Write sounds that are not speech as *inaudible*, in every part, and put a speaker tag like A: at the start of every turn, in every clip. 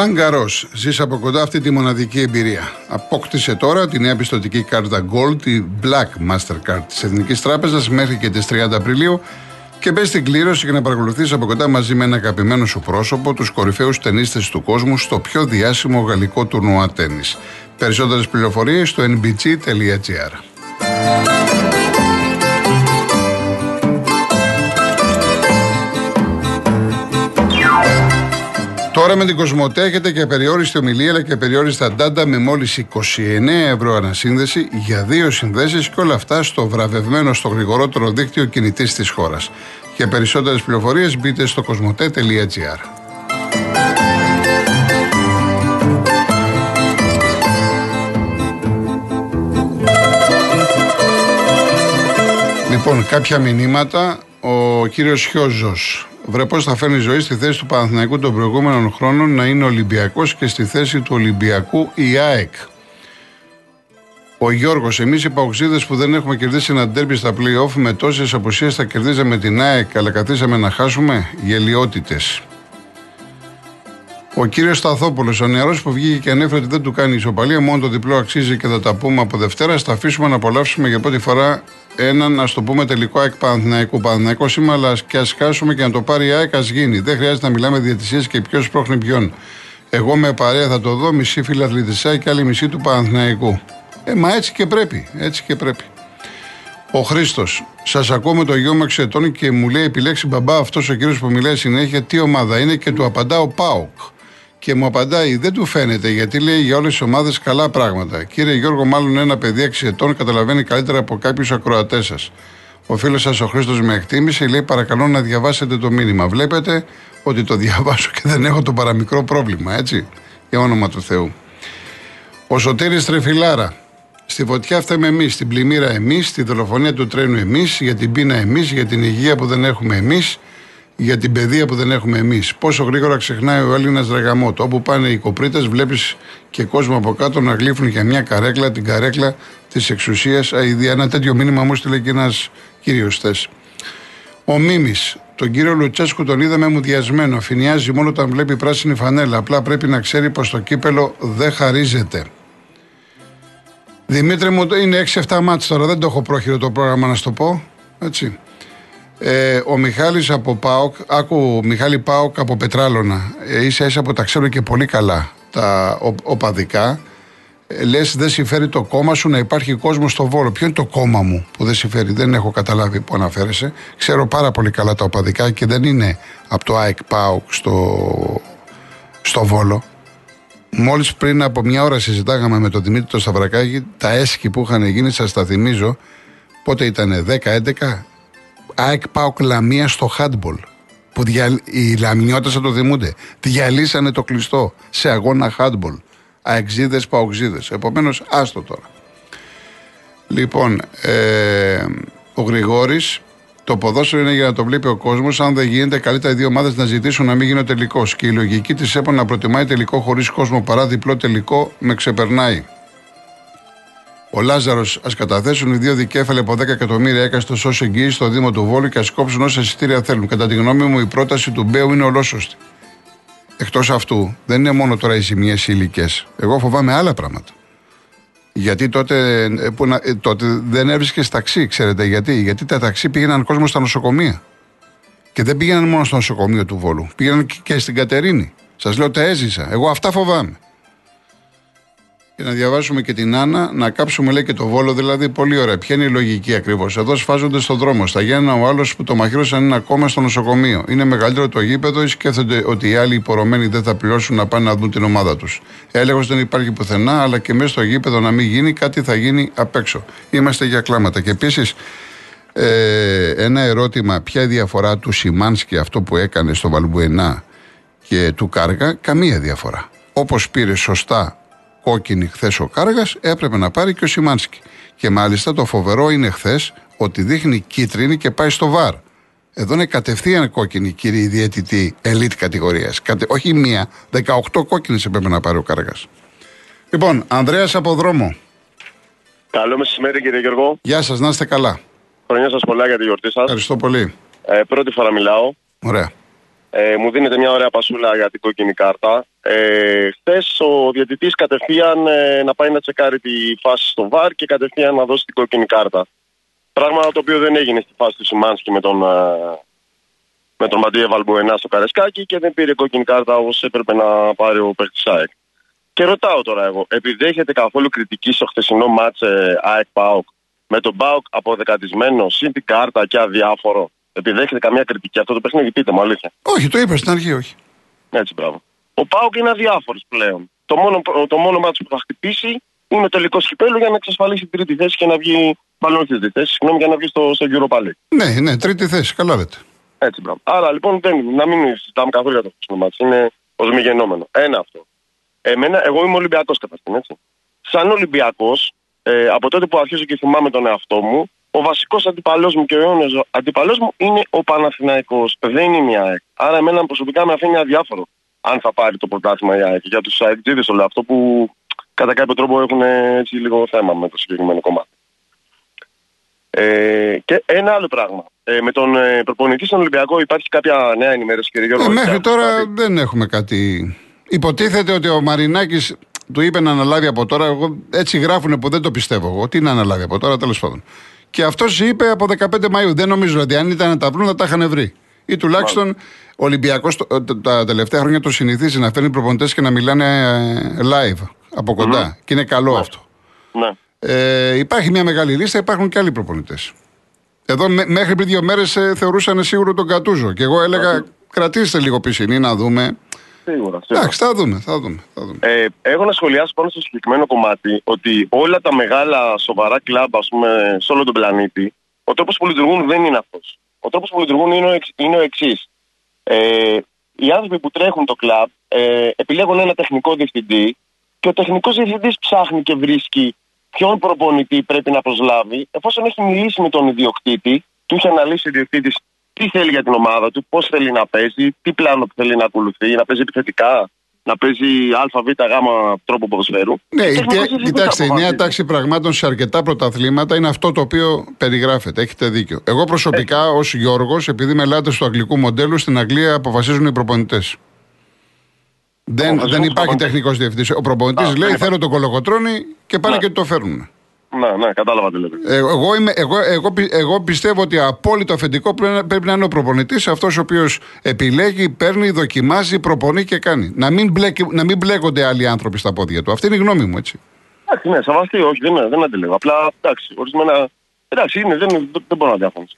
A: Ρολάν Γκαρό, ζεις από κοντά αυτή τη μοναδική εμπειρία. Απόκτησε τώρα τη νέα πιστοτική κάρτα Gold, τη Black Mastercard της Εθνικής Τράπεζας μέχρι και τις 30 Απριλίου και μπες στην κλήρωση για να παρακολουθήσει από κοντά μαζί με ένα αγαπημένο σου πρόσωπο τους κορυφαίους ταινίστε του κόσμου στο πιο διάσημο γαλλικό τουρνουά τέννης. Περισσότερες πληροφορίες στο nbg.gr. Τώρα με την Κοσμοτέ έχετε και περιόριστη ομιλία αλλά και περιόριστα ντάντα με μόλις 29 ευρώ ανασύνδεση για δύο συνδέσεις και όλα αυτά στο βραβευμένο στο γρηγορότερο δίκτυο κινητής της χώρας. Για περισσότερες πληροφορίες μπείτε στο κοσμοτέ.gr. Λοιπόν, κάποια μηνύματα. Ο κύριος Χιόζος Βρε πώς θα φέρνει ζωή στη θέση του Παναθηναϊκού των προηγούμενων χρόνων να είναι Ολυμπιακός και στη θέση του Ολυμπιακού η ΑΕΚ. Ο Γιώργος, εμείς οι παοξίδες που δεν έχουμε κερδίσει ένα ντέρμπι στα playoff με τόσες αποσίε θα κερδίζαμε την ΑΕΚ, αλλά καθίσαμε να χάσουμε γελιότητες. Ο κύριος Σταθόπουλος, ο νεαρός που βγήκε και ανέφερε ότι δεν του κάνει ισοπαλία, μόνο το διπλό αξίζει και θα τα πούμε από Δευτέρα. Θα αφήσουμε να απολαύσουμε για πρώτη φορά έναν, ας το πούμε, τελικό ΑΕΚ Παναθηναϊκού. Παναθηναϊκός σήμα, αλλά και ας χάσουμε και να το πάρει η ΑΕΚ, ας γίνει. Δεν χρειάζεται να μιλάμε διαιτησίες και ποιος πρόχνει ποιον. Εγώ με παρέα θα το δω, μισή φιλαθλητισά και άλλη μισή του Παναθηναϊκού. Ε, μα έτσι και πρέπει. Έτσι και πρέπει. Ο Χρήστος, σας ακούω με το γιο μου εξετών και μου λέει επιλέξει μπαμπά αυτός ο κύριος που μιλάει συνέχεια τι ομάδα είναι και του απαντάω Πάοκ. Και μου απαντάει, δεν του φαίνεται γιατί λέει για όλες τις ομάδες καλά πράγματα. Κύριε Γιώργο, μάλλον ένα παιδί 6 ετών καταλαβαίνει καλύτερα από κάποιους ακροατές σας. Ο φίλος σας ο Χρήστος με εκτίμησε, λέει παρακαλώ να διαβάσετε το μήνυμα. Βλέπετε ότι το διαβάσω και δεν έχω το παραμικρό πρόβλημα, έτσι. Για όνομα του Θεού. Ο Σωτήρης Τρεφιλάρα. Στη φωτιά φταίμε εμείς, στην πλημμύρα εμείς, στη δολοφονία του τρένου εμείς, για την πείνα εμείς, για την υγεία που δεν έχουμε εμείς, για την παιδεία που δεν έχουμε εμείς. Πόσο γρήγορα ξεχνάει ο Έλληνας Ρεγαμότο. Όπου πάνε οι κοπρίτες, βλέπεις και κόσμο από κάτω να γλύφουν για μια καρέκλα, την καρέκλα της εξουσίας. Αιδία. Ένα τέτοιο μήνυμα μου στείλε και ένας κύριος θε. Ο Μίμης. Τον κύριο Λουτσέσκου τον είδαμε μουδιασμένο. Φινιάζει μόνο όταν βλέπει πράσινη φανέλα. Απλά πρέπει να ξέρει πως το κύπελο δεν χαρίζεται. Δημήτρη μου, είναι 6-7 μάτς τώρα, δεν το έχω πρόχειρο το πρόγραμμα να σου το πω. Έτσι. Ε, ο Μιχάλης από ΠΑΟΚ, άκου Μιχάλη ΠΑΟΚ από Πετράλωνα, ε, ίσα ίσα που τα ξέρω και πολύ καλά τα οπαδικά, ε, λες δεν συμφέρει το κόμμα σου να υπάρχει κόσμος στο Βόλο. Ποιο είναι το κόμμα μου που δεν συμφέρει, δεν έχω καταλάβει που αναφέρεσαι. Ξέρω πάρα πολύ καλά τα οπαδικά και δεν είναι από το ΑΕΚ ΠΑΟΚ στο, στο Βόλο. Μόλις πριν από μια ώρα συζητάγαμε με τον Δημήτρη το Σταυρακάκη τα έσχη που είχαν γίνει, σας τα θυμίζω. Πότε ήταν 10-11, ΑΕΚ ΠΑΟΚ Λαμία στο χάντμπολ. Που δια... οι Λαμιώτε θα το θυμούνται. Διαλύσανε το κλειστό σε αγώνα χάντμπολ. Αεξίδες, Παοξίδες. Επομένως, άστο τώρα. Λοιπόν, ε, ο Γρηγόρης, το ποδόσφαιρο είναι για να το βλέπει ο κόσμος. Αν δεν γίνεται, καλύτερα οι δύο ομάδες να ζητήσουν να μην γίνει ο τελικός. Και η λογική της ΕΠΟ να προτιμάει τελικό χωρίς κόσμο παρά διπλό τελικό με ξεπερνάει. Ο Λάζαρος, ας καταθέσουν οι δύο δικέφαλοι από 10 εκατομμύρια έκαστος ως εγγύηση στο Δήμο του Βόλου και ας κόψουν όσα εισιτήρια θέλουν. Κατά τη γνώμη μου, η πρόταση του Μπέου είναι ολόσωστη. Εκτός αυτού, δεν είναι μόνο τώρα οι ζημιές υλικές. Εγώ φοβάμαι άλλα πράγματα. Γιατί τότε, ε, που να, ε, τότε δεν έβρισκες ταξί, ξέρετε γιατί. Γιατί τα ταξί πήγαιναν κόσμο στα νοσοκομεία. Και δεν πήγαιναν μόνο στο νοσοκομείο του Βόλου. Πήγαιναν και στην Κατερίνη. Σας λέω τα έζησα. Εγώ αυτά φοβάμαι και να διαβάσουμε και την Άννα, να κάψουμε λέει και το βόλο. Δηλαδή, πολύ ωραία. Ποια είναι η λογική ακριβώς; Εδώ σφάζονται στον δρόμο. Στα Γιάννα ο άλλος που το μαχαίρωσαν είναι ακόμα στο νοσοκομείο. Είναι μεγαλύτερο το γήπεδο ή σκέφτονται ότι οι άλλοι υπορωμένοι δεν θα πληρώσουν να πάνε να δουν την ομάδα τους; Έλεγχος δεν υπάρχει πουθενά, αλλά και μέσα στο γήπεδο να μην γίνει, κάτι θα γίνει απ' έξω. Είμαστε για κλάματα. Και επίσης, ε, ένα ερώτημα, ποια η διαφορά του Σιμάνσκι αυτό που έκανε στο Βαλμπουενά και του Κάργα, καμία διαφορά. Όπως πήρε σωστά κόκκινη χθες ο Κάργας, έπρεπε να πάρει και ο Σιμάνσκι. Και μάλιστα το φοβερό είναι χθες ότι δείχνει κίτρινη και πάει στο βαρ. Εδώ είναι κατευθείαν κόκκινη, κύριε διαιτητή ελίτ κατηγορίας. Κατε... Όχι μία, 18 κόκκινες έπρεπε να πάρει ο Κάργας. Λοιπόν, Ανδρέας από δρόμο.
B: Καλό μεσημέρι, κύριε Γιώργο.
A: Γεια σας, να είστε καλά.
B: Χρόνια σας πολλά για τη γιορτή σας.
A: Ευχαριστώ πολύ.
B: Ε, πρώτη φορά μιλάω.
A: Ωραία.
B: Ε, μου δίνετε μια ωραία πασούλα για την κόκκινη κάρτα. Ε, Χθες ο διαιτητής κατευθείαν ε, να πάει να τσεκάρει τη φάση στο βαρ και κατευθείαν να δώσει την κόκκινη κάρτα. Πράγμα το οποίο δεν έγινε στη φάση του Σιμάνσκι με τον, ε, με τον Μαντία Βαλμπουενά στο Καρεσκάκι και δεν πήρε κόκκινη κάρτα όπως έπρεπε να πάρει ο παίκτης ΑΕΚ. Και ρωτάω τώρα εγώ, επιδέχεται καθόλου κριτική στο χθεσινό μάτς ε, ΑΕΚ ΠΑΟΚ; Με τον ΠΑΟΚ αποδεκατισμένο, συν την κάρτα και αδιάφορο. Επιδέχεται καμία κριτική αυτό το παιχνίδι, πείτε μου αλήθεια.
A: Όχι, το είπες στην αρχή, όχι.
B: Έτσι, μπράβο. Ο ΠΑΟΚ είναι αδιάφορος πλέον. Το μόνο, το μόνο μάτς που θα χτυπήσει είναι το τελικό σκυπέλο για να εξασφαλίσει την τρίτη θέση και να βγει. Μάλλον όχι τρίτη θέση, συγγνώμη, για να βγει στο, στο Europa League.
A: Ναι, ναι, τρίτη θέση, καλά λέτε.
B: Έτσι, μπράβο. Άρα λοιπόν δεν, να μην συζητάμε καθόλου για το χθεσινό μάτς. Είναι ω μη γεννόμενο. Ένα αυτό. Εμένα, εγώ είμαι Ολυμπιακός καταρχήν, έτσι. Σαν Ολυμπιακός, ε, από τότε που αρχίζω και θυμάμαι τον εαυτό μου, ο βασικός αντιπαλός μου και ο αιώνιος αντιπαλός μου είναι ο Παναθηναϊκός. Δεν είναι η ΑΕΚ. Άρα, εμένα προσωπικά με αφήνει αδιάφορο αν θα πάρει το πρωτάθλημα η ΑΕΚ. Για τους ΑΕΚΤΖΙΔε όλο αυτό που κατά κάποιο τρόπο έχουν έτσι λίγο θέμα με το συγκεκριμένο κομμάτι. Ε, και ένα άλλο πράγμα. Ε, με τον ε, προπονητή στον Ολυμπιακό υπάρχει κάποια νέα ενημέρωση, κύριε Γιώργο.
A: Ε, μέχρι τώρα δεν έχουμε κάτι. Υποτίθεται ότι ο Μαρινάκης του είπε να αναλάβει από τώρα. Εγώ, έτσι γράφουν που δεν το πιστεύω εγώ. Τι να αναλάβει από τώρα, τέλος πάντων. Και αυτός είπε από 15 Μαου. Δεν νομίζω ότι αν ήταν να τα βρουν θα τα είχαν βρει. Ή τουλάχιστον ο Ολυμπιακό τα τελευταία χρόνια το συνηθίζει να φέρνει προπονητές και να μιλάνε ε, live από κοντά. Και είναι καλό αυτό.
B: Ναι.
A: Ε, υπάρχει μια μεγάλη λίστα, υπάρχουν και άλλοι προπονητές. Εδώ μέχρι πριν δύο μέρες ε, θεωρούσαν σίγουρο τον Κατούζο. Και εγώ έλεγα, κρατήστε λίγο πισινή να δούμε.
B: Σίγουρα. σίγουρα.
A: Εντάξει, θα δούμε. Θα δούμε, θα δούμε.
B: Ε, έχω να σχολιάσω πάνω στο συγκεκριμένο κομμάτι ότι όλα τα μεγάλα σοβαρά κλαμπ ας πούμε, σε όλο τον πλανήτη, ο τρόπος που λειτουργούν δεν είναι αυτός. Ο τρόπος που λειτουργούν είναι ο, εξ, είναι ο εξής. Ε, οι άνθρωποι που τρέχουν το κλαμπ ε, επιλέγουν ένα τεχνικό διευθυντή και ο τεχνικός διευθυντής ψάχνει και βρίσκει ποιον προπονητή πρέπει να προσλάβει, εφόσον έχει μιλήσει με τον ιδιοκτήτη, του έχει αναλύσει ο ιδιοκτήτης τι θέλει για την ομάδα του, πώς θέλει να παίζει, τι πλάνο θέλει να ακολουθεί, να παίζει επιθετικά, να παίζει ΑΒ γάμα τρόπο ποδοσφαίρου.
A: Ναι, κοιτάξτε, η νέα τάξη πραγμάτων σε αρκετά πρωταθλήματα είναι αυτό το οποίο περιγράφεται. Έχετε δίκιο. Εγώ προσωπικά ε. ως Γιώργος, επειδή με ελάτε στο αγγλικού μοντέλου, στην Αγγλία αποφασίζουν οι προπονητές. Δεν, δεν υπάρχει τεχνικός διευθυντής. Ο προπονητής λέει: Θέλω το κολοκοτρόνι και πάνε και το φέρνουν.
B: Ναι, ναι, κατάλαβα τι λέτε.
A: Ε, εγώ, είμαι, εγώ, εγώ, εγώ πιστεύω ότι απόλυτο αφεντικό πρέπει, πρέπει να είναι ο προπονητής, αυτός ο οποίος επιλέγει, παίρνει, δοκιμάζει, προπονεί και κάνει. Να μην, μπλέκει, να μην μπλέκονται άλλοι άνθρωποι στα πόδια του. Αυτή είναι η γνώμη μου, έτσι.
B: Εντάξει, ναι, σαβαστή, όχι, δεν, δεν αντιλέγω. Απλά εντάξει, ορισμένα. Εντάξει, είναι, δεν, δεν μπορώ να διαφωνήσω.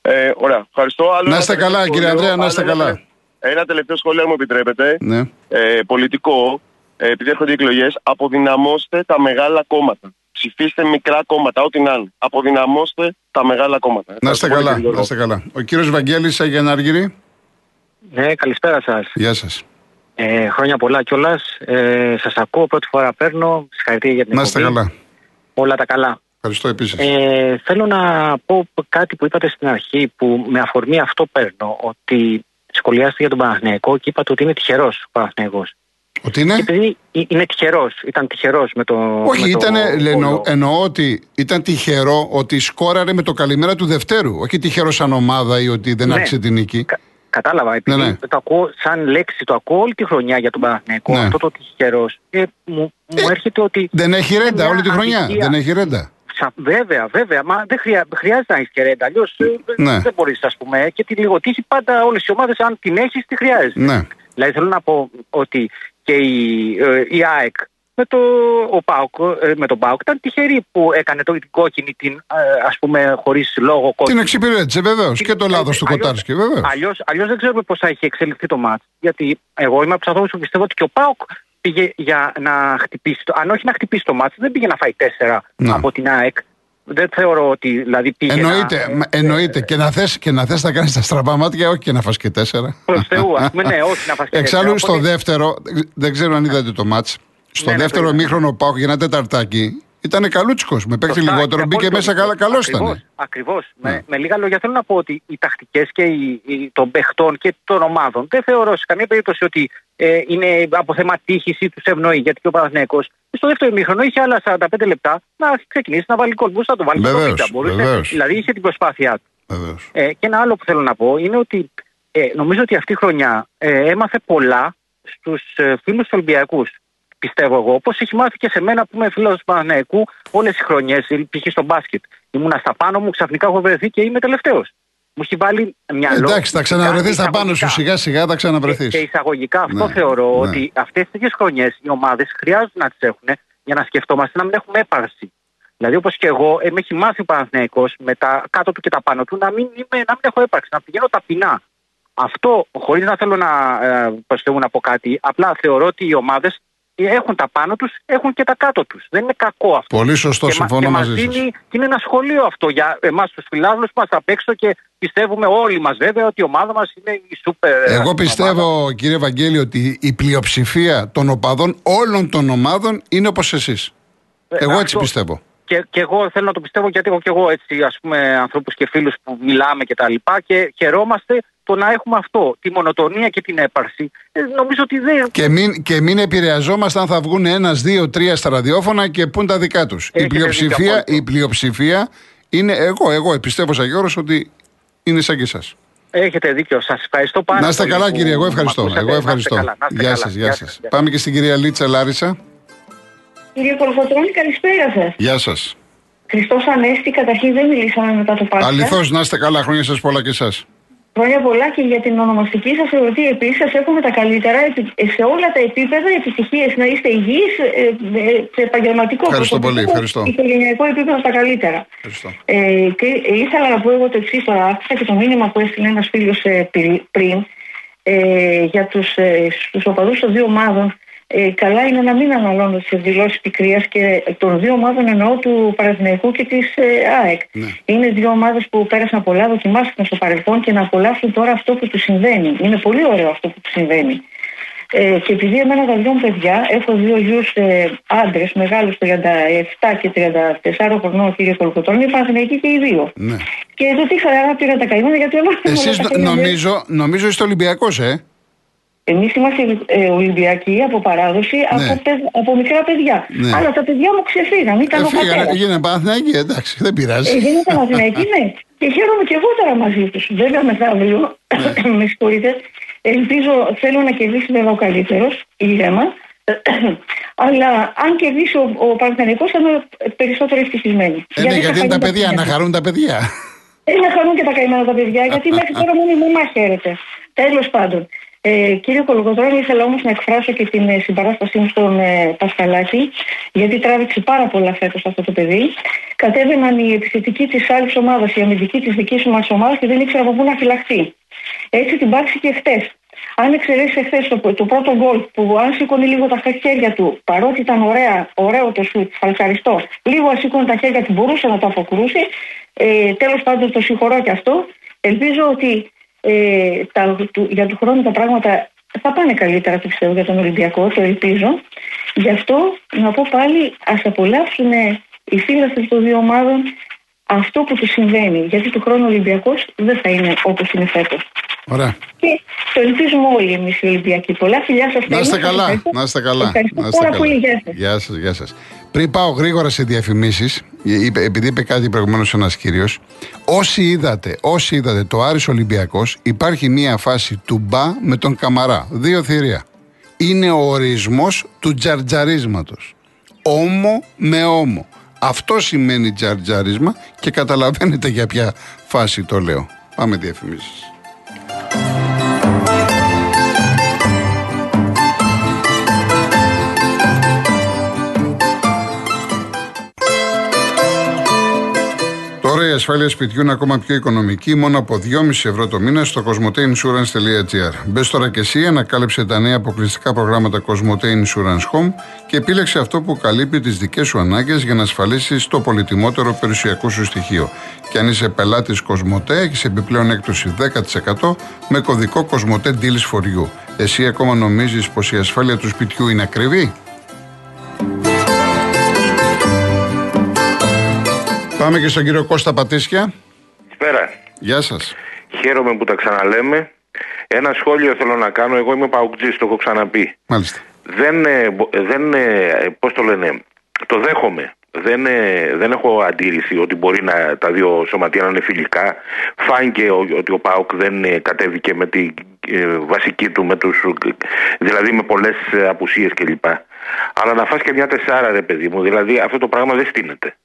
B: Ε, ωραία, ευχαριστώ. Άλλο
A: να είστε καλά, κύριε Ανδρέα, να είστε καλά.
B: Ένα τελευταίο σχόλιο, μου επιτρέπετε.
A: Ναι.
B: Ε, πολιτικό, ε, επειδή έρχονται οι εκλογές, αποδυναμώστε τα μεγάλα κόμματα. Ψηφίστε μικρά κόμματα, ό,τι να είναι. Αποδυναμώστε τα μεγάλα κόμματα.
A: Να είστε καλά, να είστε καλά. Ο κύριος Βαγγέλης Αγιανάργυρη.
C: Ναι, καλησπέρα σας.
A: Γεια σας.
C: Ε, χρόνια πολλά κιόλας. Ε, σας ακούω, πρώτη φορά παίρνω. Συγχαρητήρια για την
A: Να είστε καλά.
C: Όλα τα καλά.
A: Ευχαριστώ επίσης.
C: Ε, θέλω να πω κάτι που είπατε στην αρχή που με αφορμή αυτό παίρνω. Ότι σχολιάστηκε για τον Παναθηναϊκό και είπατε ότι είναι τυχερός ο Παναθηναϊκός.
A: Ότι είναι;
C: Και επειδή είναι τυχερός, ήταν τυχερός με το.
A: Όχι,
C: με
A: ήταν,
C: το
A: εννοώ, εννοώ ότι ήταν τυχερό ότι σκόραρε με το καλημέρα του Δευτέρου. Όχι τυχερό σαν ομάδα ή ότι δεν
C: Ναι.
A: άρχισε την νίκη.
C: Κα- Κατάλαβα, επειδή
A: Ναι, ναι.
C: το ακούω σαν λέξη, το ακούω όλη τη χρονιά για τον Παναθηναϊκό,
A: Ναι.
C: αυτό το τυχερό. Και μου, μου έρχεται ότι.
A: Δεν έχει ρέντα
C: μια
A: όλη τη χρονιά.
C: αδικία.
A: Δεν έχει ρέντα.
C: Σα- Βέβαια, βέβαια. Μα δεν χρειά, χρειάζεται να έχεις και ρέντα. Αλλιώς
A: Ναι.
C: δεν μπορείς, ας πούμε. Και τη λιγοτύχη πάντα όλες οι ομάδες, αν την έχεις, τη χρειάζεται.
A: Ναι.
C: Δηλαδή θέλω να πω ότι και η, ε, η ΑΕΚ με, το, ο ΠΑΟΚ, ε, με τον ΠΑΟΚ ήταν τυχερή που έκανε το, την κόκκινη, την, ε, ας πούμε, χωρίς λόγο
A: Την
C: κόκκινη.
A: εξυπηρέτησε βεβαίως. Και το λάθος του
C: Αλλιώς-
A: Κοτάρσκι βεβαίως.
C: Αλλιώς, αλλιώς δεν ξέρουμε πώς θα είχε εξελιχθεί το μάτς. Γιατί εγώ είμαι από τους ανθρώπους που πιστεύω ότι και ο ΠΑΟΚ πήγε για να χτυπήσει, το, αν όχι να χτυπήσει το μάτς, δεν πήγε να φάει τέσσερα
A: Να.
C: από την ΑΕΚ. Δεν θεωρώ ότι δηλαδή πήγε
A: Εννοείται,
C: να...
A: μα- εννοείται. Και να θες και να, θες να κάνεις τα στραβά μάτια, όχι και να φας και τέσσερα.
C: Προς Θεού, ας πούμε, ναι, όχι να φας και
A: Εξάλλου
C: τέσσερα.
A: στο
C: Οπότε-
A: δεύτερο, δεν ξέρω αν είδατε το μάτς, στο
C: Ναι, ναι,
A: δεύτερο
C: το είδα.
A: μήχρονο πάω για ένα τεταρτάκι. Ήταν καλούτσικος. Με παίχτη
C: Σωστά,
A: λιγότερο.
C: και
A: Μπήκε
C: απόλυτο
A: μέσα καλά.
C: δίκιο.
A: Καλός
C: Ακριβώς,
A: ήταν.
C: Ακριβώς.
A: Ναι.
C: Με, με λίγα λόγια θέλω να πω ότι οι τακτικές και οι, οι, των παιχτών και των ομάδων δεν θεωρώ σε καμία περίπτωση ότι ε, είναι από θέμα τύχης ή τους ευνοεί. Γιατί και ο Παναθηναϊκός στο δεύτερο ημίχρονο είχε άλλα 45 λεπτά να ξεκινήσει να βάλει κόλ. Μπορούσε να το βάλει στο
A: Βεβαίως,
C: 50, μπορούσε-
A: βεβαίως.
C: Δηλαδή είχε την προσπάθειά του.
A: Βεβαίως.
C: Ε, και ένα άλλο που θέλω να πω είναι ότι ε, νομίζω ότι αυτή η χρονιά ε, έμαθε πολλά στους ε, φίλους του Ολυμπιακούς. Πιστεύω εγώ. Όπως έχει μάθει και σε μένα που είμαι φίλος του Παναναϊκού όλες τι χρονιές, π.χ. στο μπάσκετ. Ήμουνα στα πάνω μου, ξαφνικά έχω βρεθεί και είμαι τελευταίος. Μου έχει βάλει μυαλό.
A: Εντάξει, θα ξαναβρεθείς στα πάνω σου σιγά σιγά, θα ξαναβρεθείς.
C: Και, και εισαγωγικά αυτό ναι, θεωρώ ναι. ότι αυτές τις χρονιές οι ομάδες χρειάζονται να τις έχουν για να σκεφτόμαστε να μην έχουμε έπαρση. Δηλαδή, όπως και εγώ, ε, με έχει μάθει ο Παναθυναϊκό με τα κάτω του και τα πάνω του να μην, είμαι, να μην έχω έπαρξη, να πηγαίνω ταπεινά. Αυτό, χωρίς να θέλω να ε, να πω κάτι, απλά θεωρώ ότι οι ομάδες έχουν τα πάνω τους, έχουν και τα κάτω τους. Δεν είναι κακό αυτό.
A: Πολύ σωστό, και συμφωνώ μαζί σας. Και
C: είναι ένα σχολείο αυτό για εμάς τους φιλάθλους που μα απ' έξω και πιστεύουμε όλοι μας βέβαια ότι η ομάδα μας είναι η σούπερ.
A: Εγώ πιστεύω, ομάδα. κύριε Βαγγέλη, ότι η πλειοψηφία των οπαδών όλων των ομάδων είναι όπως εσείς. Ε, εγώ έτσι πιστεύω
C: και, και εγώ θέλω να το πιστεύω γιατί έχω και εγώ έτσι ας πούμε ανθρώπους και φίλους που μιλάμε και τα λοιπά και χαιρόμαστε το να έχουμε αυτό, τη μονοτονία και την έπαρση. Ε, νομίζω ότι δεν...
A: Και μην, και μην επηρεαζόμαστε αν θα βγουν ένας, δύο, τρία στα ραδιόφωνα και πούν τα δικά τους. Η πλειοψηφία, η πλειοψηφία είναι εγώ, εγώ πιστεύω σαν Γιώργος ότι είναι σαν και εσάς.
C: Έχετε δίκιο. Σας ευχαριστώ πάρα
A: πολύ. Να είστε καλά, κύριε. Εγώ ευχαριστώ. Εγώ ευχαριστώ. Γεια σας, γεια σας. Πάμε και στην κυρία Λίτσα Λάρισα.
D: Κύριε Κολοκοτρώνη, καλησπέρα σας.
A: Γεια σας.
D: Χριστός Ανέστη, καταρχήν δεν μιλήσαμε μετά το Πάσχα.
A: Αληθώς, να είστε καλά, χρόνια σας πολλά και εσάς.
D: Χρόνια πολλά και για την ονομαστική σας εορτή επίσης σας εύχομαι τα καλύτερα σε όλα τα επίπεδα, επιτυχίες, να είστε υγιείς ε, ε, σε επαγγελματικό
A: Ευχαριστώ πολύ, ευχαριστώ.
D: οικογενειακό επίπεδο τα καλύτερα.
A: Ευχαριστώ.
D: Ε, και ήθελα να πω εγώ το εξής τώρα, άκουσα και το μήνυμα που έστειλε ένας φίλος ε, πριν ε, για τους ε, οπαδούς των δύο ομάδων ε, καλά είναι να μην αναλώνω τι δηλώσεις πικρίας και των δύο ομάδων εννοώ του Παναθηναϊκού και της ε, ΑΕΚ. Ναι. Είναι δύο ομάδες που πέρασαν πολλά, δοκιμάστηκαν στο παρελθόν και να απολαύσουν τώρα αυτό που τους συμβαίνει. Είναι πολύ ωραίο αυτό που τους συμβαίνει. Ε, και επειδή εμένα τα δυο μου παιδιά, έχω δύο γιους ε, άντρες, μεγάλους 37 και 34 χρονών, κύριε Κολοκοτρόνη, Παναθηναϊκοί και οι δύο. Ναι. Και εδώ τι χαρά πήρα τα καημένα γιατί όλα
A: Εσείς νομίζω, νομίζω είστε Ολυμπιακός, ε;
D: Εμείς είμαστε ε, Ολυμπιακοί από παράδοση ναι. από, από μικρά παιδιά. Ναι. Αλλά τα παιδιά μου ξεφύγαν. Ήταν ε, ο πατέρα.
A: Έγινε Παναθηναϊκή, εντάξει, δεν πειράζει.
D: Ε, έγινε Παναθηναϊκή, ναι. Και χαίρομαι και εγώ τώρα μαζί τους. Βέβαια μεθαύριο, ναι. *coughs* με συγχωρείτε, ελπίζω, θέλω να κερδίσει βέβαια ο καλύτερος, ήρεμα. *coughs* Αλλά αν κερδίσει ο, ο Παναθηναϊκός θα είμαι περισσότερο ευτυχισμένη.
A: Ε, ναι, γιατί, γιατί είναι τα παιδιά, να χαρούν τα παιδιά.
D: Ε, να χαρούν και τα καημένα τα παιδιά, γιατί μέχρι τώρα μόνο η μαμά χαίρεται. Τέλος πάντων. Ε, κύριε Κολογοτρόνη, ήθελα όμως να εκφράσω και την ε, συμπαράστασή μου στον ε, Πασχαλάκη, γιατί τράβηξε πάρα πολλά φέτος αυτό το παιδί. Κατέβαιναν οι επιθετικοί της άλλης ομάδας, η αμυντική της δικής μας ομάδας και δεν ήξερα από πού να φυλαχθεί. Έτσι την πάξει και χτες. Αν εξαιρέσει εχθέ το, το πρώτο γκολ που αν σήκωνε λίγο τα χέρια του, παρότι ήταν ωραία, ωραίο το σουτ, ευχαριστώ, λίγο αν σήκωνε τα χέρια του μπορούσε να το αποκρούσει. Ε, Τέλος πάντων το συγχωρώ και αυτό. Ελπίζω ότι ε, τα, του, για του χρόνου τα πράγματα θα πάνε καλύτερα πιστεύω για τον Ολυμπιακό, το ελπίζω. Γι' αυτό να πω πάλι ας απολαύσουν οι φίλοι των δύο ομάδων αυτό που τους συμβαίνει. Γιατί του χρόνου ο Ολυμπιακός δεν θα είναι όπως είναι φέτος.
A: Ωραία.
D: Και το ελπίζουμε όλοι εμείς οι Ολυμπιακοί. Πολλά φιλιά σας
A: Να είστε καλά. Να είστε καλά.
D: Ευχαριστώ πάρα πολύ.
A: Γεια σας. Γεια σας. Πριν πάω γρήγορα σε διαφημίσεις, επειδή είπε κάτι προηγουμένως ένας κύριος, όσοι είδατε, όσοι είδατε το Άρης Ολυμπιακός, υπάρχει μία φάση του μπα με τον Καμαρά. Δύο θηρία. Είναι ο ορισμός του τζαρτζαρίσματος. Όμο με όμο. Αυτό σημαίνει τζαρτζάρισμα και καταλαβαίνετε για ποια φάση το λέω. Πάμε διαφημίσεις. Τώρα η ασφάλεια σπιτιού είναι ακόμα πιο οικονομική, μόνο από 2,5 ευρώ το μήνα στο cosmoteinsurance.gr. Μπες τώρα και εσύ, ανακάλυψε τα νέα αποκλειστικά προγράμματα Cosmote Insurance Home και επίλεξε αυτό που καλύπτει τις δικές σου ανάγκες για να ασφαλίσεις το πολυτιμότερο περιουσιακό σου στοιχείο. Και αν είσαι πελάτης Cosmote, έχεις επιπλέον έκπτωση 10% με κωδικό Cosmote Deals for You. Εσύ ακόμα νομίζεις πως η ασφάλεια του σπιτιού είναι ακριβή; Πάμε και στον κύριο Κώστα Πατήσια.
E: Καλησπέρα.
A: Γεια σας.
E: Χαίρομαι που τα ξαναλέμε. Ένα σχόλιο θέλω να κάνω. Εγώ είμαι παουκτζή, το έχω ξαναπεί.
A: Μάλιστα.
E: Δεν, δεν πώς το λένε, το δέχομαι. Δεν, δεν έχω αντίρρηση ότι μπορεί να, τα δύο σωματεία να είναι φιλικά. Φάνηκε ότι ο Πάουκ δεν ε, κατέβηκε με τη ε, βασική του, με τους, δηλαδή με πολλές απουσίες κλπ. Αλλά να φας και μια τεσσάρα ρε παιδί μου, δηλαδή αυτό το πράγμα δεν στείνεται.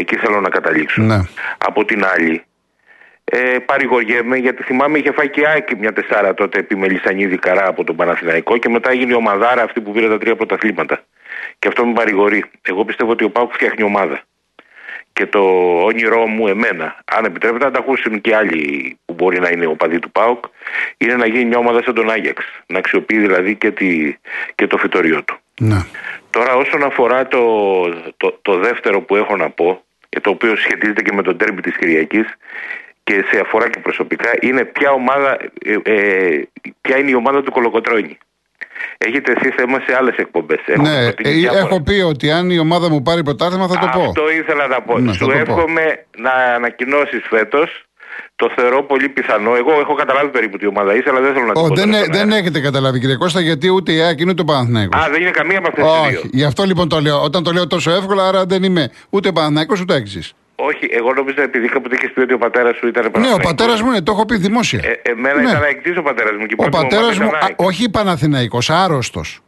E: Εκεί θέλω να καταλήξω.
A: Ναι.
E: Από την άλλη, ε, παρηγοριέμαι γιατί θυμάμαι είχε φάει και Άκη μια τεσσάρα τότε επί Μελισανίδη Καρά από τον Παναθηναϊκό και μετά έγινε η ομαδάρα αυτή που πήρε τα τρία πρωταθλήματα. Και αυτό με παρηγορεί. Εγώ πιστεύω ότι ο Πάουκ φτιάχνει ομάδα. Και το όνειρό μου εμένα, αν επιτρέπετε να τα ακούσουν και άλλοι που μπορεί να είναι οπαδοί του ΠΑΟΚ, είναι να γίνει μια ομάδα σαν τον Άγιαξ. Να αξιοποιεί δηλαδή και, τη, και το φυτοριό του.
A: Ναι.
E: Τώρα όσον αφορά το, το, το δεύτερο που έχω να πω, το οποίο σχετίζεται και με τον τέρμι της Κυριακής, και σε αφορά και προσωπικά είναι ποια, ομάδα, ε, ε, ποια είναι η ομάδα του Κολοκοτρώνη. Έχετε εσείς θέμα σε άλλες εκπομπές.
A: Ναι, ε, έχω πει ότι αν η ομάδα μου πάρει πρωτάθλημα θα το πω.
E: Αυτό ήθελα να πω. Ναι, Σου εύχομαι να ανακοινώσεις φέτος. Το θεωρώ πολύ πιθανό. Εγώ έχω καταλάβει περίπου τι ομάδα είσαι, αλλά δεν θέλω να το πω.
A: Δεν, δεν έχετε καταλάβει, κύριε Κώστα, γιατί ούτε η ΑΕΚ είναι ούτε ο Παναθναϊκό.
E: Α, δεν είναι καμία από αυτές τις δύο.
A: Γι' αυτό λοιπόν το λέω. Όταν το λέω τόσο εύκολα, άρα δεν είμαι ούτε Παναθναϊκό ούτε έξι.
E: Όχι, εγώ νομίζω επειδή κάποτε είχε πει ότι ο πατέρας σου ήταν
A: Παναθηναϊκός. Ναι, ο πατέρας μου είναι, το έχω πει δημόσια.
E: Ε, εμένα ναι. ήταν εκτή ο πατέρας μου. Και
A: ο πατέρας μου, α, όχι Παναθηναϊκός, άρρωστος.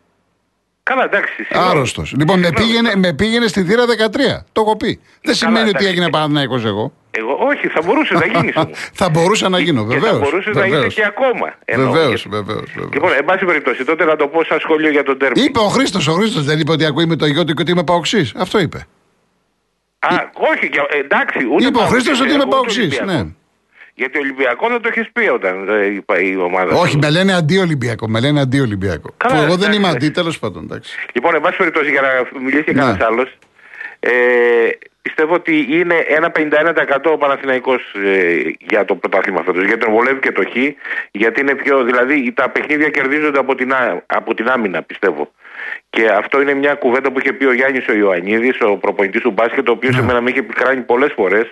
E: Καλά, εντάξει.
A: Άρρωστος. Λοιπόν, με πήγαινε, με πήγαινε στη θύρα 13. Το έχω πει. Δεν σημαίνει ότι έγινε Παναθηναϊκός εγώ.
E: Εγώ, όχι, θα μπορούσε να γίνει
A: θα μπορούσα να γίνω, βεβαίως.
E: Θα μπορούσε να γίνει και ακόμα.
A: Βεβαίως, βεβαίως.
E: Λοιπόν, εν πάση περιπτώσει, τότε να το πω σαν σχόλιο για τον τέρμι.
A: Είπε ο Χρήστος, ο Χρήστος δεν είπε ότι ακούει με το γιο του και ότι είμαι παοξής. Αυτό είπε.
E: Α, όχι, εντάξει. Ούτε
A: είπε ο Χρήστος ότι είμαι παοξής. Ναι.
E: Γιατί Ολυμπιακό δεν το έχεις πει όταν είπα η ομάδα.
A: Όχι, με λένε αντί-Ολυμπιακό. Με λένε αντί-Ολυμπιακό. Που εγώ δεν είμαι αντί, τέλος πάντων. Εντάξει.
E: Λοιπόν, εν πάση περιπτώσει, για να μιλήσει και ναι. κανένας άλλος, ε, πιστεύω ότι είναι ένα 51% ο Παναθηναϊκός ε, για το πρωτάθλημα φέτος. Γιατί τον βολεύει και το χ, γιατί είναι πιο. Δηλαδή τα παιχνίδια κερδίζονται από την, από την άμυνα, πιστεύω. Και αυτό είναι μια κουβέντα που είχε πει ο Γιάννης ο Ιωαννίδης, ο προπονητής του μπάσκετ, ο οποίος ναι. εμένα με είχε πικράνει πολλές φορές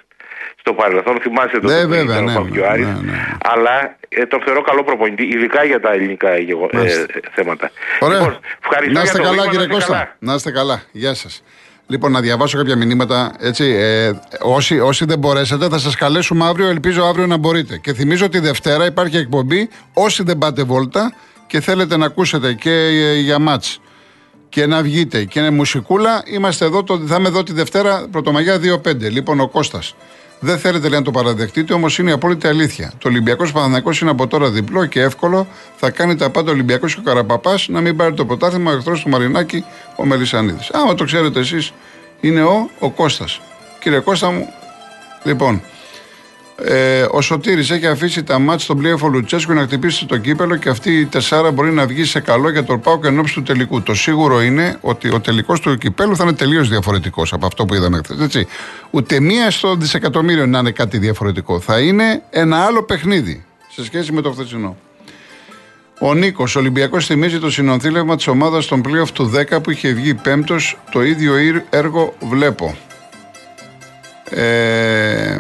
E: στο παρελθόν. Θυμάσαι το
A: ναι, βέβαια, ναι,
E: ναι, ναι, Αλλά ε, το θεωρώ καλό προπονητή, ειδικά για τα ελληνικά ε, θέματα.
A: Ωραία. Λοιπόν, να είστε καλά, κύριε Κώστα. Να είστε καλά. Γεια σας. Λοιπόν, να διαβάσω κάποια μηνύματα. Έτσι, ε, όσοι, όσοι δεν μπορέσετε, θα σας καλέσουμε αύριο. Ελπίζω αύριο να μπορείτε. Και θυμίζω ότι Δευτέρα υπάρχει εκπομπή. Όσοι δεν πάτε βόλτα και θέλετε να ακούσετε και ε, για μάτς και να βγείτε και είναι μουσικούλα, είμαστε εδώ, το, θα είμαι εδώ τη Δευτέρα, Πρωτομαγιά 2-5. Λοιπόν, ο Κώστας. Δεν θέλετε λέει, να το παραδεχτείτε, όμως είναι η απόλυτη αλήθεια. Το Ολυμπιακός Παναθυνακό είναι από τώρα διπλό και εύκολο. Θα κάνει τα πάντα ο Ολυμπιακός και ο Καραπαπάς να μην πάρει το πρωτάθλημα εχθρός του Μαρινάκη ο Μελισανίδης. Άμα το ξέρετε εσείς, είναι ο, ο Κώστας. Κύριε Κώστα μου, λοιπόν, ε, ο Σωτήρης έχει αφήσει τα μάτια στον πλοίο Λουτσέσκου να χτυπήσει το κύπελο και αυτή η τεσσάρα μπορεί να βγει σε καλό για τον Πάο και ενώψη του τελικού. Το σίγουρο είναι ότι ο τελικός του κυπέλου θα είναι τελείως διαφορετικός από αυτό που είδαμε χθες. Ούτε μία στο δισεκατομμύριο να είναι κάτι διαφορετικό. Θα είναι ένα άλλο παιχνίδι σε σχέση με το χθεσινό. Ο Νίκος, ο Ολυμπιακός θυμίζει το συνονθήλευμα της ομάδας των playoff του 10 που είχε βγει πέμπτος. Το ίδιο έργο βλέπω. Ε,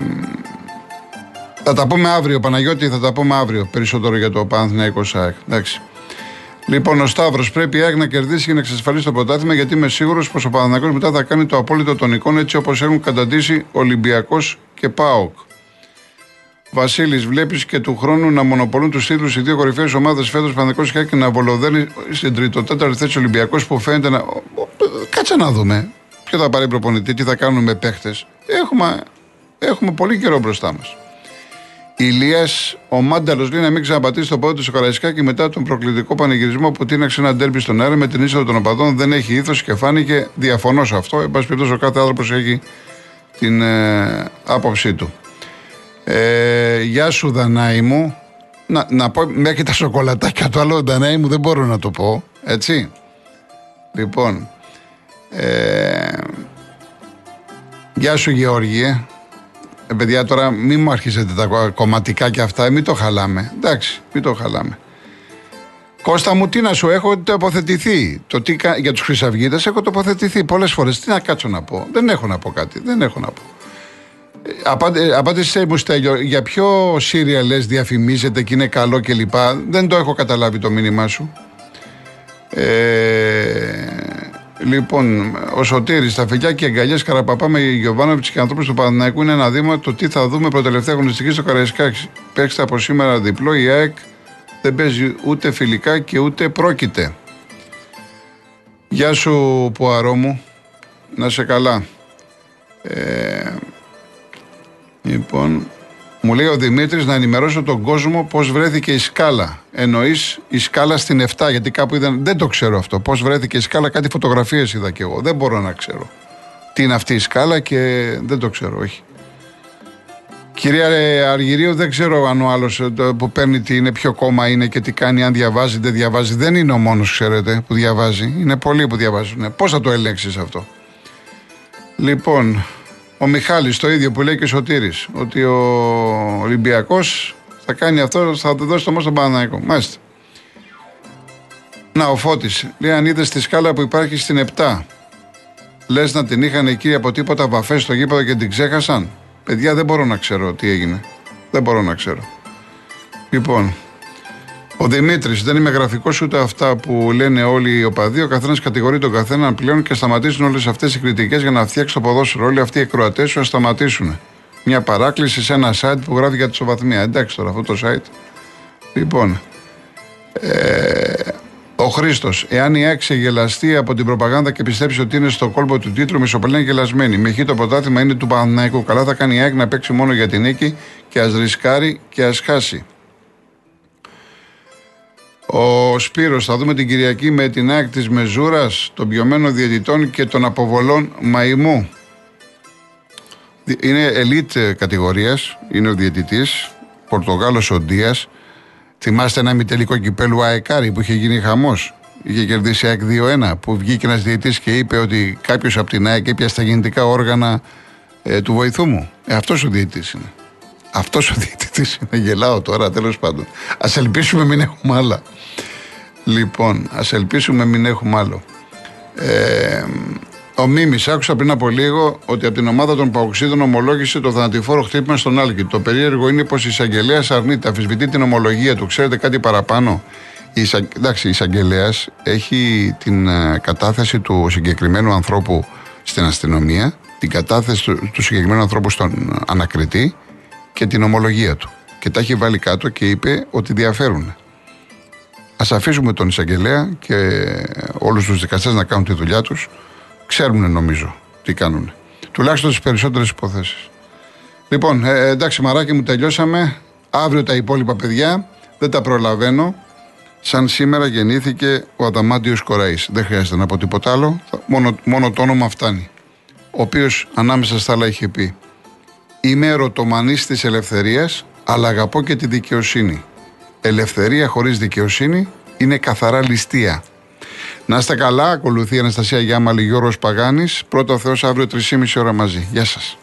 A: θα τα πούμε αύριο, Παναγιώτη, θα τα πούμε αύριο περισσότερο για το Παναθηναϊκό ΣΑΕΚ. Εντάξει. Λοιπόν, ο Σταύρος πρέπει η να κερδίσει και να εξασφαλίσει το πρωτάθλημα γιατί είμαι σίγουρος πως ο Παναθηναϊκός μετά θα κάνει το απόλυτο των εικόνων έτσι όπως έχουν καταντήσει Ολυμπιακός και ΠΑΟΚ. Βασίλης, βλέπεις και του χρόνου να μονοπολούν τους τίτλους οι δύο κορυφαίες ομάδες φέτος Παναθηναϊκός και να βολοδένει στην τριτοτέταρτη θέση Ολυμπιακός που φαίνεται να. Κάτσε να δούμε. Ποιο θα πάρει προπονητή, τι θα κάνουμε με παίχτε. Έχουμε, έχουμε πολύ καιρό μπροστά μας. Ηλίας, ο Μάνταλος λέει να μην ξαναπατήσει το πόδι του στο και μετά τον προκλητικό πανηγυρισμό που τίναξε ένα ντέρμπι στον αέρα με την είσοδο των οπαδών. Δεν έχει ήθος και φάνηκε διαφωνό σε αυτό. Εν πάση περιπτώσει, ο κάθε άνθρωπος έχει την ε, άποψή του. Ε, γεια σου, Δανάη μου. Να, να πω μέχρι τα σοκολατάκια του άλλο Δανάη μου δεν μπορώ να το πω. Έτσι. Λοιπόν. Ε, γεια σου, Γεώργιε. Ε, παιδιά, τώρα μην μου αρχίσετε τα κομματικά και αυτά, μην το χαλάμε. Εντάξει, μην το χαλάμε. Κώστα μου, τι να σου έχω τοποθετηθεί. Το τι, για τους Χρυσαυγίτες έχω τοποθετηθεί πολλές φορές. Τι να κάτσω να πω. Δεν έχω να πω κάτι. Δεν έχω να πω. Ε, απάντησε μου, Στέλιο, για ποιο σύριαλ λες διαφημίζεται και είναι καλό κλπ. Δεν το έχω καταλάβει το μήνυμά σου. Ε, Λοιπόν, ο Σωτήρης, τα φιλιά και αγκαλιές Καραπαπά με Γιωβάνοβιτς και ανθρώπους του Παναναϊκού είναι ένα δήμα το τι θα δούμε προτελευταία γνωστική στο Καραϊσκάκη. Παίξτε από σήμερα διπλό, η ΑΕΚ δεν παίζει ούτε φιλικά και ούτε πρόκειται. Γεια σου Πουαρό μου, να σε καλά. Ε, λοιπόν, μου λέει ο Δημήτρης να ενημερώσω τον κόσμο πώς βρέθηκε η σκάλα. Εννοείς η σκάλα στην 7, γιατί κάπου είδαν. Δεν το ξέρω αυτό. Πώς βρέθηκε η σκάλα, κάτι φωτογραφίες είδα κι εγώ. Δεν μπορώ να ξέρω. Τι είναι αυτή η σκάλα και δεν το ξέρω, όχι. Κυρία Αργυρίου, δεν ξέρω αν ο άλλος ε, που παίρνει τι είναι, ποιο κόμμα είναι και τι κάνει, αν διαβάζει, δεν διαβάζει. Δεν είναι ο μόνος, ξέρετε, που διαβάζει. Είναι πολλοί που διαβάζουν. Πώς θα το ελέγξεις αυτό; Λοιπόν, ο Μιχάλης το ίδιο που λέει και ο Σωτήρης, ότι ο Ολυμπιακός θα κάνει αυτό, θα το δώσει το μόνο στον Παναναϊκό. Μάλιστα. Να, ο Φώτης, λέει αν είδες τη σκάλα που υπάρχει στην 7, λες να την είχαν εκεί από τίποτα βαφές στο γήπεδο και την ξέχασαν. Παιδιά δεν μπορώ να ξέρω τι έγινε. Δεν μπορώ να ξέρω. Λοιπόν, ο Δημήτρης, δεν είμαι γραφικός ούτε αυτά που λένε όλοι οι οπαδοί. Ο καθένας κατηγορεί τον καθέναν πλέον και σταματήσουν όλες αυτές οι κριτικές για να φτιάξει το ποδόσφαιρο. Όλοι αυτοί οι εκροατές σου να σταματήσουν. Μια παράκληση σε ένα site που γράφει για τη σοβαθμία. Εντάξει τώρα αυτό το site. Λοιπόν, ε, ο Χρήστος, εάν η ΑΕΚ γελαστεί από την προπαγάνδα και πιστέψει ότι είναι στο κόλπο του τίτλου, μισοπελένη γελασμένη. Με χει το πρωτάθλημα είναι του Παναναϊκού. Καλά θα κάνει η ΑΕΚ να παίξει μόνο για την νίκη και ας ρισκάρει και ας χάσει. Ο Σπύρος θα δούμε την Κυριακή με την ΑΕΚ της Μεζούρας, των πιωμένων διαιτητών και των αποβολών Μαϊμού. Είναι ελίτ κατηγορίας, είναι ο διαιτητής, Πορτογάλος ο Ντίας. Θυμάστε ένα μητελικό κυπέλου ΑΕΚΑΡΙ που είχε γίνει χαμός. Είχε κερδίσει ΑΕΚ 2-1 που βγήκε ένας διαιτητής και είπε ότι κάποιος από την ΑΕΚ έπιασε τα γεννητικά όργανα ε, του βοηθού μου. Ε, αυτός ο διαιτητής είναι. Αυτός ο διαιτητής είναι. Γελάω τώρα, τέλος πάντων. Α ελπίσουμε μην έχουμε άλλα. Λοιπόν, ας ελπίσουμε μην έχουμε άλλο. Ε, ο Μίμης, άκουσα πριν από λίγο ότι από την ομάδα των Παοξίδων ομολόγησε το θανατηφόρο χτύπημα στον Άλκη. Το περίεργο είναι πως η εισαγγελέα αρνείται, αφισβητεί την ομολογία του. Ξέρετε κάτι παραπάνω; Η, εντάξει, η εισαγγελέας έχει την ε, κατάθεση του συγκεκριμένου ανθρώπου στην αστυνομία, την κατάθεση του, του συγκεκριμένου ανθρώπου στον ανακριτή και την ομολογία του. Και τα έχει βάλει κάτω και είπε ότι διαφέρουν. Α αφήσουμε τον εισαγγελέα και όλους τους δικαστές να κάνουν τη δουλειά τους. Ξέρουν νομίζω τι κάνουν. Τουλάχιστον στις περισσότερες υποθέσεις. Λοιπόν, ε, εντάξει, μαράκι μου, τελειώσαμε. Αύριο τα υπόλοιπα παιδιά δεν τα προλαβαίνω. Σαν σήμερα γεννήθηκε ο Αδαμάντιος Κοραής. Δεν χρειάζεται να πω τίποτα άλλο. Μόνο, μόνο το όνομα φτάνει. Ο οποίος ανάμεσα στα άλλα είχε πει Είμαι ερωτομανής της ελευθερίας, αλλά αγαπώ και τη δικαιοσύνη. Ελευθερία χωρίς δικαιοσύνη είναι καθαρά ληστεία. Να είστε καλά, ακολουθεί η Αναστασία Γιάμαλη Γιώργος Παγάνης. Πρώτο Θεός αύριο 3,5 ώρα μαζί. Γεια σας.